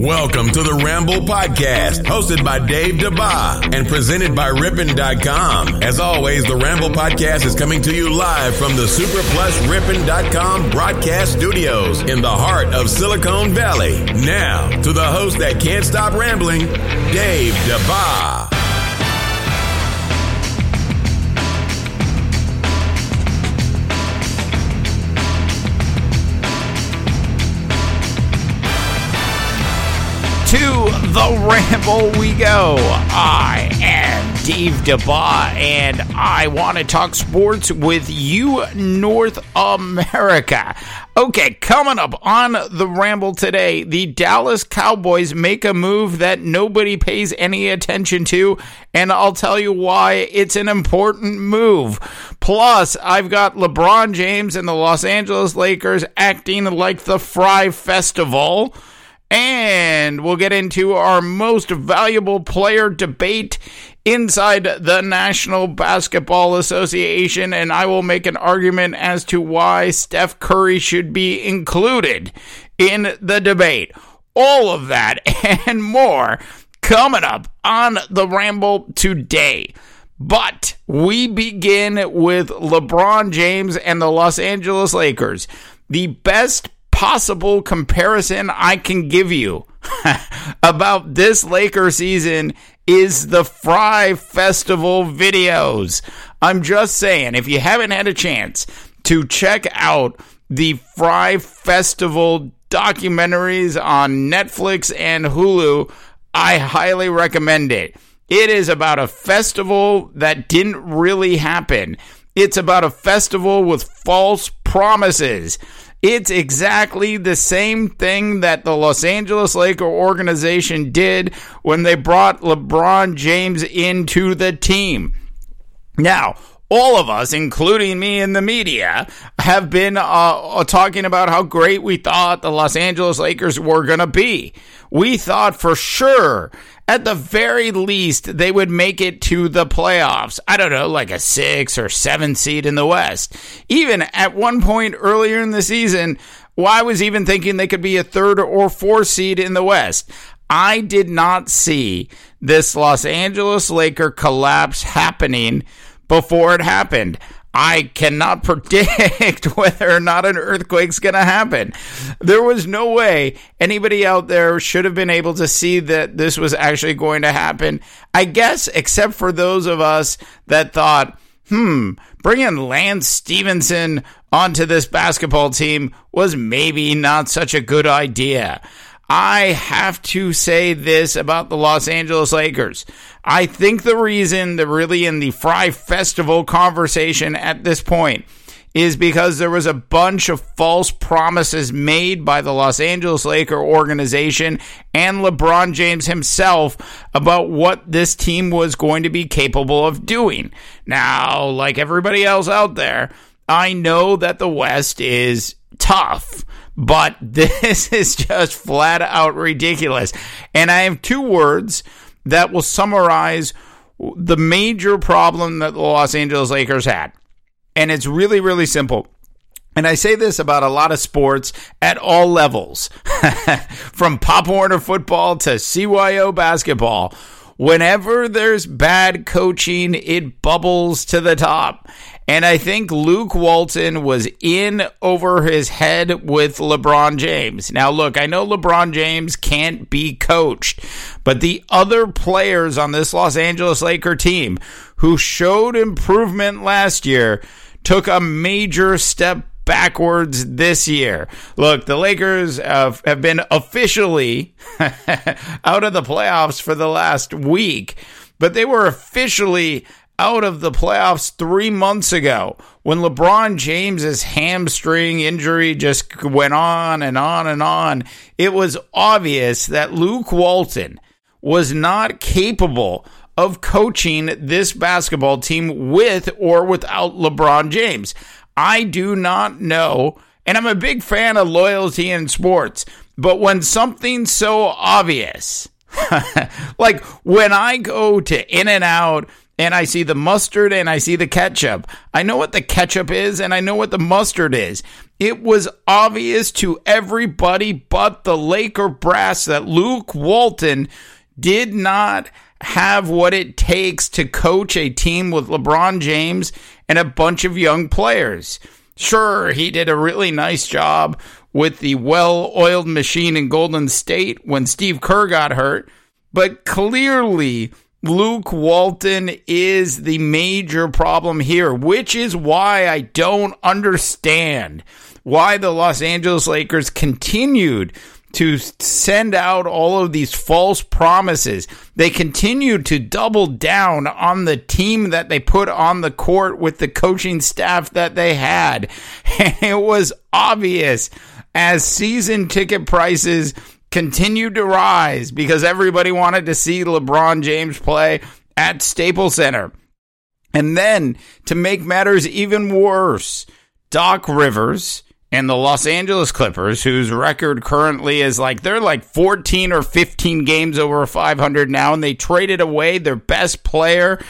Welcome to the Ramble Podcast, hosted by Dave DeBa and presented by Rippin.com. As always, the Ramble Podcast is coming to you live from the SuperPlus Rippin.com broadcast studios in the heart of Silicon Valley. Now, to the host that can't stop rambling, Dave DeBa. To the ramble we go. I am Dave DeBa, and I want to talk sports with you, North America. Okay, coming up on the ramble today, the Dallas Cowboys make a move that nobody pays any attention to, and I'll tell you why it's an important move. Plus, I've got LeBron James and the Los Angeles Lakers acting like the Fry Festival. And we'll get into our most valuable player debate inside the National Basketball Association, and I will make an argument as to why Steph Curry should be included in the debate. All of that and more coming up on the Ramble today. But we begin with LeBron James and the Los Angeles Lakers. The best possible comparison I can give you about this Laker season is the Fry Festival videos. I'm just saying, if you haven't had a chance to check out the Fry Festival documentaries on Netflix and Hulu, I highly recommend it. It is about a festival that didn't really happen. It's about a festival with false promises. It's exactly the same thing that the Los Angeles Laker organization did when they brought LeBron James into the team. Now, all of us, including me in the media, have been uh, uh talking about how great we thought the Los Angeles Lakers were going to be. We thought for sure at the very least, they would make it to the playoffs. I don't know, like a six or seven seed in the West. Even at one point earlier in the season, I was even thinking they could be a third or fourth seed in the West. I did not see this Los Angeles Laker collapse happening before it happened. I cannot predict whether or not an earthquake's going to happen. There was no way anybody out there should have been able to see that this was actually going to happen. I guess, except for those of us that thought, hmm, bringing Lance Stephenson onto this basketball team was maybe not such a good idea. I have to say this about the Los Angeles Lakers. I think the reason they're really in the Fry Festival conversation at this point is because there was a bunch of false promises made by the Los Angeles Laker organization and LeBron James himself about what this team was going to be capable of doing. Now, like everybody else out there, I know that the West is tough but this is just flat out ridiculous. And I have two words that will summarize the major problem that the Los Angeles Lakers had. And it's really, really simple. And I say this about a lot of sports at all levels, from Pop Warner football to CYO basketball. Whenever there's bad coaching, it bubbles to the top. And I think Luke Walton was in over his head with LeBron James. Now, look, I know LeBron James can't be coached, but the other players on this Los Angeles Laker team who showed improvement last year took a major step backwards this year. Look, the Lakers have, have been officially out of the playoffs for the last week, but they were officially out of the playoffs three months ago when LeBron James's hamstring injury just went on and on and on, it was obvious that Luke Walton was not capable of coaching this basketball team with or without LeBron James. I do not know, and I'm a big fan of loyalty in sports, but when something's so obvious, like when I go to In-N-Out and I see the mustard and I see the ketchup. I know what the ketchup is and I know what the mustard is. It was obvious to everybody but the Laker brass that Luke Walton did not have what it takes to coach a team with LeBron James and a bunch of young players. Sure, he did a really nice job with the well oiled machine in Golden State when Steve Kerr got hurt, but clearly Luke Walton is the major problem here, which is why I don't understand why the Los Angeles Lakers continued to send out all of these false promises. They continued to double down on the team that they put on the court with the coaching staff that they had. It was obvious as season ticket prices continued to rise because everybody wanted to see LeBron James play at Staples Center. And then to make matters even worse, Doc Rivers and the Los Angeles Clippers, whose record currently is like they're like 14 or 15 games over 500 now, and they traded away their best player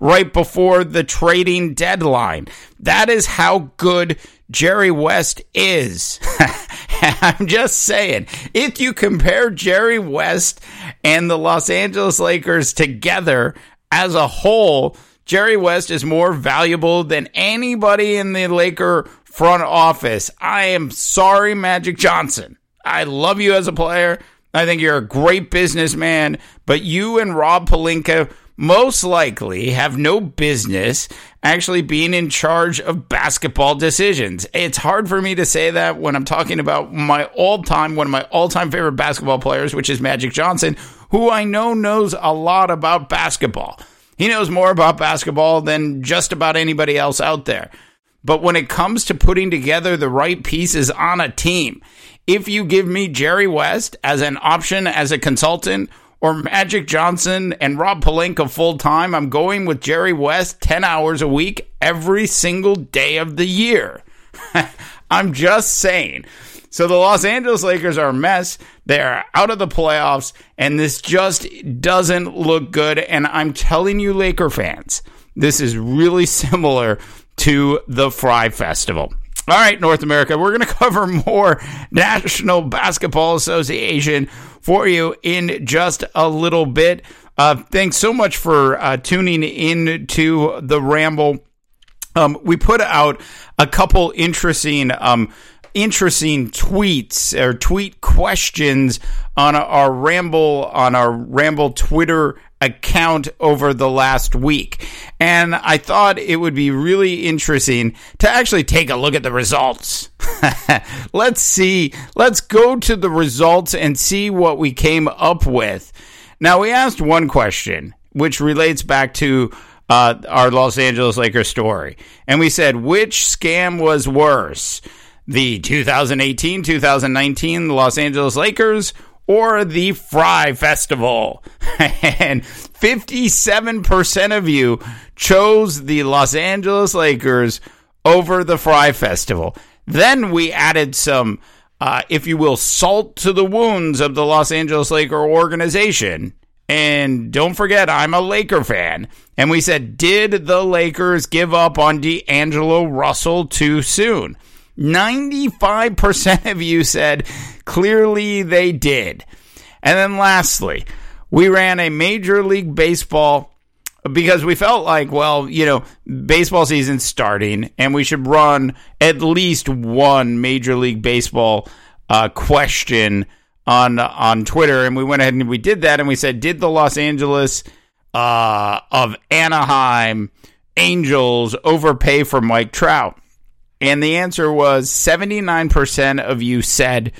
right before the trading deadline. That is how good Jerry West is. I'm just saying, if you compare Jerry West and the Los Angeles Lakers together as a whole, Jerry West is more valuable than anybody in the Laker front office. I am sorry, Magic Johnson. I love you as a player. I think you're a great businessman, but you and Rob Pelinka most likely have no business actually being in charge of basketball decisions. It's hard for me to say that when I'm talking about my all time, one of my all time favorite basketball players, which is Magic Johnson, who I know knows a lot about basketball. He knows more about basketball than just about anybody else out there. But when it comes to putting together the right pieces on a team, if you give me Jerry West as an option as a consultant or Magic Johnson and Rob Pelinka full time, I'm going with Jerry West 10 hours a week every single day of the year. I'm just saying. So the Los Angeles Lakers are a mess. They are out of the playoffs, and this just doesn't look good. And I'm telling you, Laker fans, this is really similar to the Fry Festival. All right, North America, we're going to cover more National Basketball Association for you in just a little bit. Uh, thanks so much for uh, tuning in to the Ramble. Um, we put out a couple interesting, um, interesting tweets or tweet questions on our Ramble on our Ramble Twitter account over the last week. And I thought it would be really interesting to actually take a look at the results. let's see, let's go to the results and see what we came up with. Now, we asked one question, which relates back to uh, our Los Angeles Lakers story. And we said, which scam was worse? The 2018 2019 Los Angeles Lakers or the Fry Festival. and 57% of you chose the Los Angeles Lakers over the Fry Festival. Then we added some, uh, if you will, salt to the wounds of the Los Angeles Laker organization. And don't forget, I'm a Laker fan. And we said, did the Lakers give up on D'Angelo Russell too soon? 95% of you said clearly they did. And then lastly, we ran a Major League Baseball because we felt like, well, you know, baseball season's starting and we should run at least one Major League Baseball uh, question on on Twitter. And we went ahead and we did that and we said, did the Los Angeles uh, of Anaheim Angels overpay for Mike Trout? And the answer was 79% of you said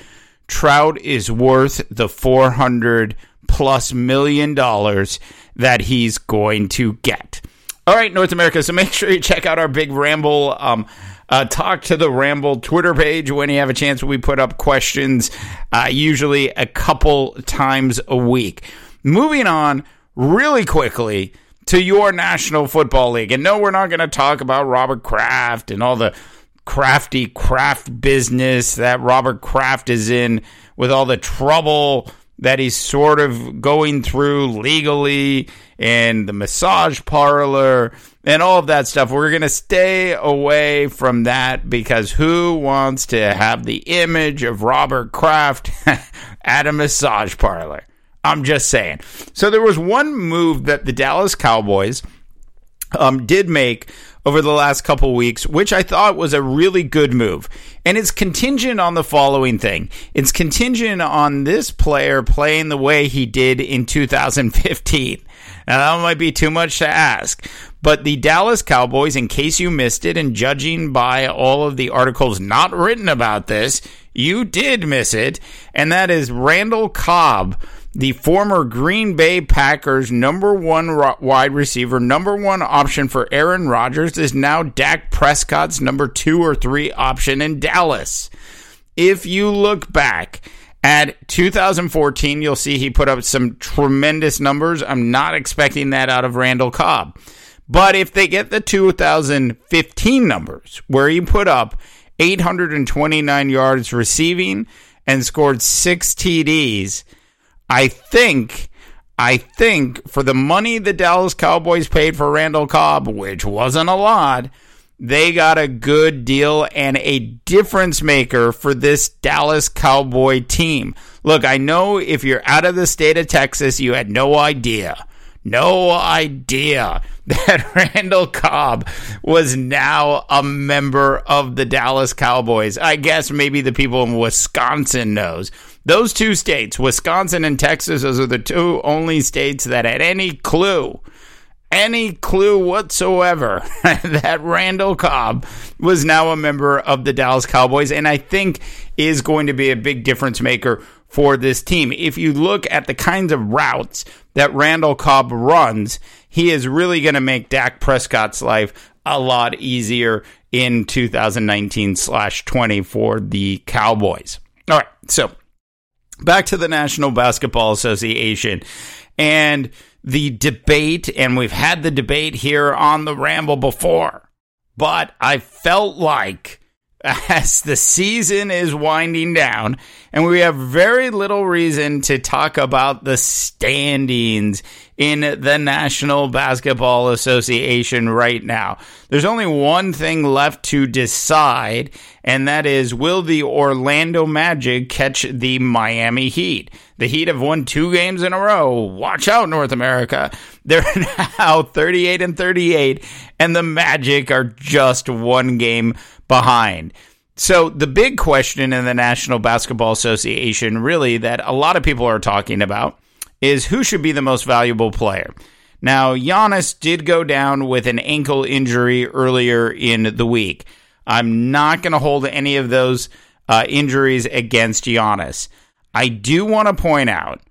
Trout is worth the 400 plus million dollars that he's going to get. All right, North America. So make sure you check out our big ramble. Um, uh, talk to the Ramble Twitter page when you have a chance. We put up questions uh, usually a couple times a week. Moving on really quickly to your National Football League. And no, we're not going to talk about Robert Kraft and all the crafty craft business that Robert Kraft is in with all the trouble that he's sort of going through legally and the massage parlor and all of that stuff. We're going to stay away from that because who wants to have the image of Robert Kraft at a massage parlor? I'm just saying. So there was one move that the Dallas Cowboys um, did make over the last couple weeks, which I thought was a really good move. And it's contingent on the following thing it's contingent on this player playing the way he did in 2015. Now, that might be too much to ask. But the Dallas Cowboys, in case you missed it, and judging by all of the articles not written about this, you did miss it. And that is Randall Cobb the former Green Bay Packers number one wide receiver, number one option for Aaron Rodgers, is now Dak Prescott's number two or three option in Dallas. If you look back at 2014, you'll see he put up some tremendous numbers. I'm not expecting that out of Randall Cobb. But if they get the 2015 numbers, where he put up 829 yards receiving and scored six TDs, I think I think for the money the Dallas Cowboys paid for Randall Cobb, which wasn't a lot, they got a good deal and a difference maker for this Dallas Cowboy team. Look, I know if you're out of the state of Texas, you had no idea. No idea that Randall Cobb was now a member of the Dallas Cowboys. I guess maybe the people in Wisconsin knows. Those two states, Wisconsin and Texas, those are the two only states that had any clue, any clue whatsoever that Randall Cobb was now a member of the Dallas Cowboys, and I think is going to be a big difference maker for this team. If you look at the kinds of routes that Randall Cobb runs, he is really going to make Dak Prescott's life a lot easier in 2019 slash 20 for the Cowboys. All right, so back to the National Basketball Association and the debate, and we've had the debate here on the Ramble before, but I felt like as the season is winding down, and we have very little reason to talk about the standings in the National Basketball Association right now. There's only one thing left to decide, and that is will the Orlando Magic catch the Miami Heat? The Heat have won two games in a row. Watch out, North America. They're now 38 and 38, and the Magic are just one game behind. So, the big question in the National Basketball Association, really, that a lot of people are talking about is who should be the most valuable player. Now, Giannis did go down with an ankle injury earlier in the week. I'm not going to hold any of those uh, injuries against Giannis. I do want to point out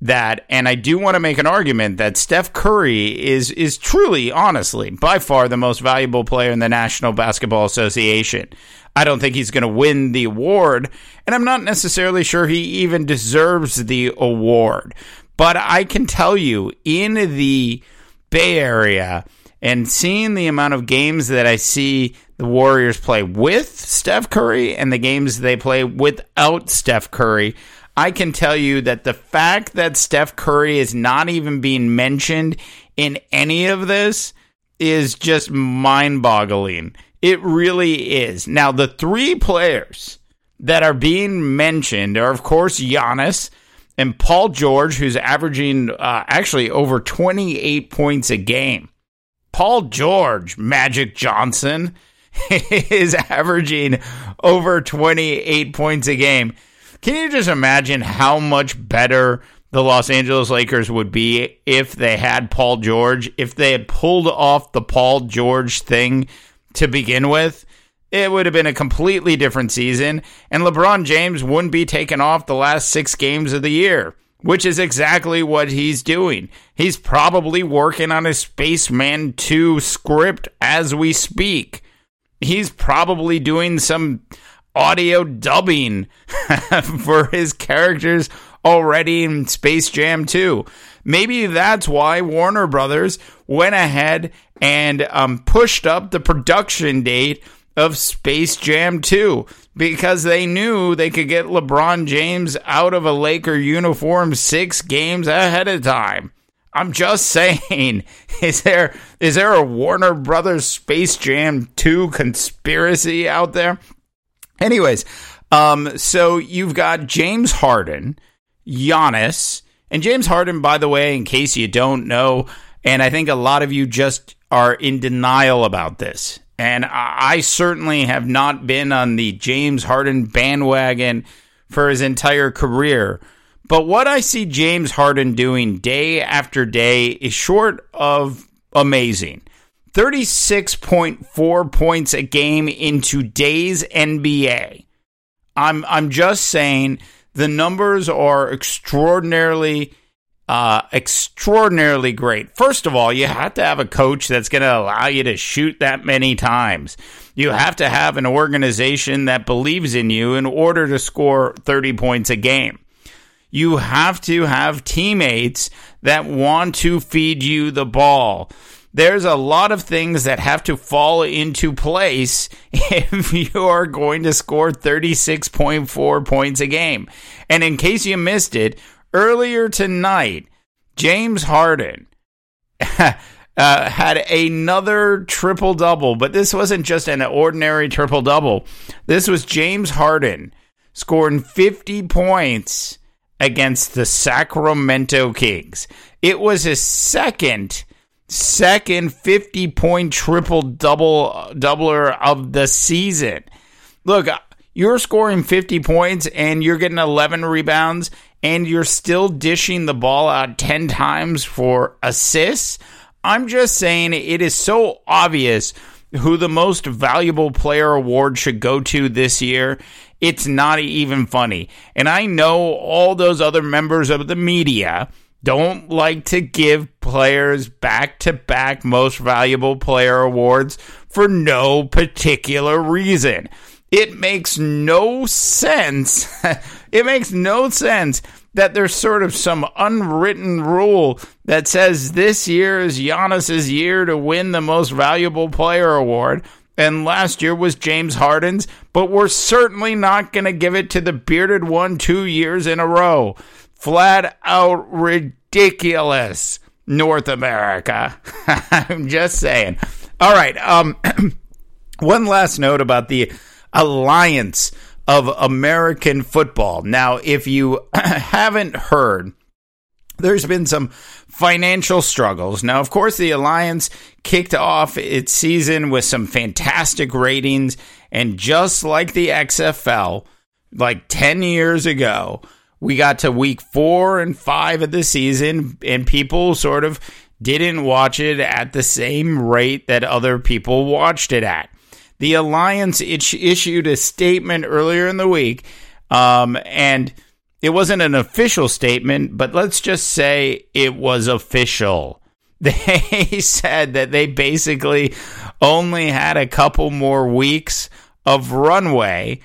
that, and I do want to make an argument that Steph Curry is is truly, honestly, by far the most valuable player in the National Basketball Association. I don't think he's going to win the award, and I'm not necessarily sure he even deserves the award. But I can tell you, in the Bay Area, and seeing the amount of games that I see the Warriors play with Steph Curry and the games they play without Steph Curry, I can tell you that the fact that Steph Curry is not even being mentioned in any of this is just mind boggling. It really is. Now, the three players that are being mentioned are, of course, Giannis and Paul George, who's averaging uh, actually over 28 points a game. Paul George, Magic Johnson, is averaging over 28 points a game. Can you just imagine how much better the Los Angeles Lakers would be if they had Paul George, if they had pulled off the Paul George thing to begin with? It would have been a completely different season, and LeBron James wouldn't be taken off the last six games of the year. which is exactly what he's doing. He's probably working on a Space Jam 2 script as we speak. He's probably doing some audio dubbing for his characters already in Space Jam 2. Maybe that's why Warner Brothers went ahead and um, pushed up the production date of Space Jam 2 because they knew they could get LeBron James out of a Laker uniform six games ahead of time. I'm just saying, is there is there a Warner Brothers Space Jam 2 conspiracy out there? Anyways, um, so you've got James Harden, Giannis, and James Harden, by the way, in case you don't know, and I think a lot of you just are in denial about this. And I certainly have not been on the James Harden bandwagon for his entire career. But what I see James Harden doing day after day is short of amazing. 36.4 points a game in today's NBA. I'm I'm just saying the numbers are extraordinarily uh, extraordinarily great. First of all, you have to have a coach that's going to allow you to shoot that many times. You have to have an organization that believes in you in order to score 30 points a game. You have to have teammates that want to feed you the ball. There's a lot of things that have to fall into place if you are going to score 36.4 points a game. And in case you missed it, earlier tonight, James Harden uh, had another triple double, but this wasn't just an ordinary triple double. This was James Harden scoring 50 points against the Sacramento Kings. It was his second second 50 point triple double doubler of the season. Look, you're scoring 50 points and you're getting 11 rebounds and you're still dishing the ball out 10 times for assists. I'm just saying it is so obvious who the most valuable player award should go to this year. It's not even funny. And I know all those other members of the media don't like to give players back to back most valuable player awards for no particular reason. It makes no sense. it makes no sense that there's sort of some unwritten rule that says this year is Giannis's year to win the most valuable player award. And last year was James Harden's, but we're certainly not going to give it to the bearded one two years in a row. Flat out ridiculous, North America. I'm just saying. All right. Um, one last note about the alliance of American football. Now, if you haven't heard, there's been some financial struggles. Now, of course, the Alliance kicked off its season with some fantastic ratings, and just like the XFL, like 10 years ago, we got to week four and five of the season, and people sort of didn't watch it at the same rate that other people watched it at. The Alliance issued a statement earlier in the week, um, and it wasn't an official statement, but let's just say it was official. They said that they basically only had a couple more weeks of runway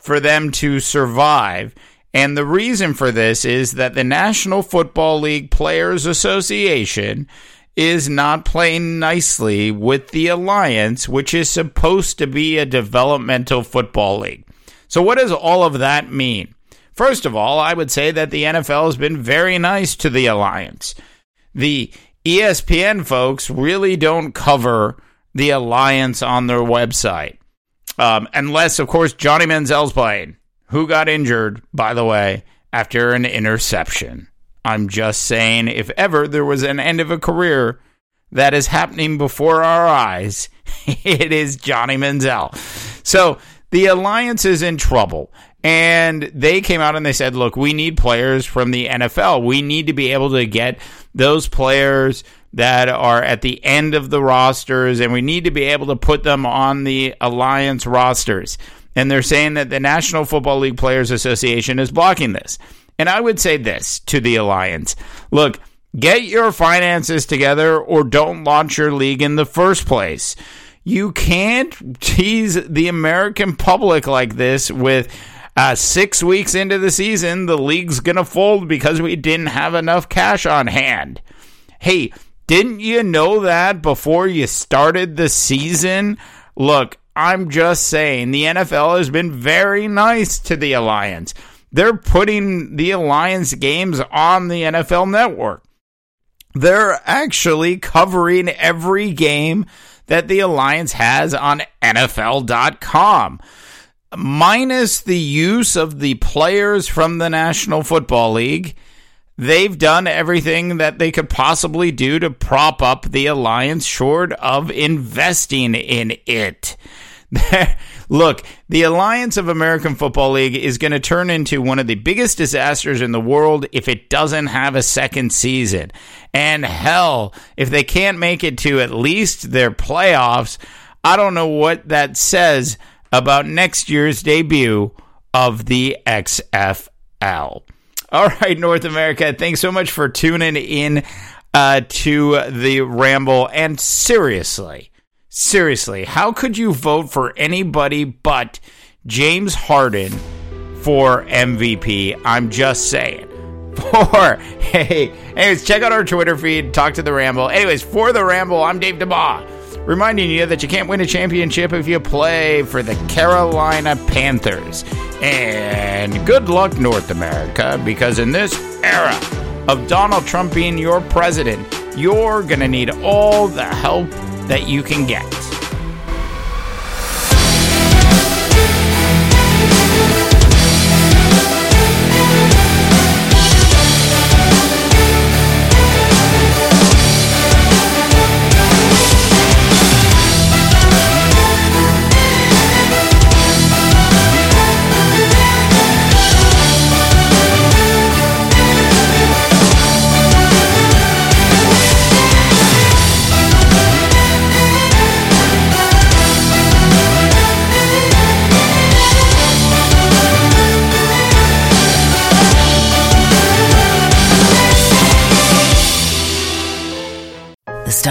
for them to survive. And the reason for this is that the National Football League Players Association is not playing nicely with the Alliance, which is supposed to be a developmental football league. So, what does all of that mean? First of all, I would say that the NFL has been very nice to the Alliance. The ESPN folks really don't cover the Alliance on their website. Um, unless, of course, Johnny Manziel's playing, who got injured, by the way, after an interception. I'm just saying, if ever there was an end of a career that is happening before our eyes, it is Johnny Manziel. So the alliance is in trouble. And they came out and they said, look, we need players from the NFL. We need to be able to get those players that are at the end of the rosters, and we need to be able to put them on the alliance rosters. And they're saying that the National Football League Players Association is blocking this. And I would say this to the Alliance look, get your finances together or don't launch your league in the first place. You can't tease the American public like this with uh, six weeks into the season, the league's going to fold because we didn't have enough cash on hand. Hey, didn't you know that before you started the season? Look, I'm just saying the NFL has been very nice to the Alliance. They're putting the Alliance games on the NFL network. They're actually covering every game that the Alliance has on NFL.com minus the use of the players from the National Football League, they've done everything that they could possibly do to prop up the alliance short of investing in it. Look, the Alliance of American Football League is going to turn into one of the biggest disasters in the world if it doesn't have a second season. And hell, if they can't make it to at least their playoffs, I don't know what that says about next year's debut of the XFL. All right, North America, thanks so much for tuning in uh, to the Ramble. And seriously, seriously, how could you vote for anybody but James Harden for MVP? I'm just saying. For hey, anyways, check out our Twitter feed, talk to the Ramble. Anyways, for the Ramble, I'm Dave DeBaugh reminding you that you can't win a championship if you play for the Carolina Panthers. And good luck, North America, because in this era of Donald Trump being your president, you're going to need all the help that you can get.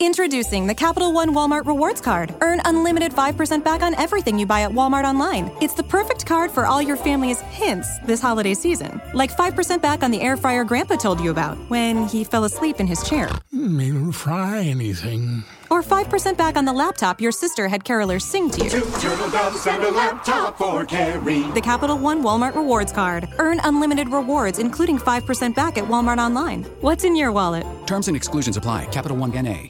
Introducing the Capital One Walmart Rewards Card. Earn unlimited 5% back on everything you buy at Walmart online. It's the perfect card for all your family's hints this holiday season. Like 5% back on the air fryer Grandpa told you about when he fell asleep in his chair. Hmm, Didn't fry anything. Or 5% back on the laptop your sister had carolers sing to you. Two turtle doves and a laptop for Carrie. The Capital One Walmart Rewards Card. Earn unlimited rewards, including 5% back at Walmart online. What's in your wallet? Terms and exclusions apply. Capital One NA.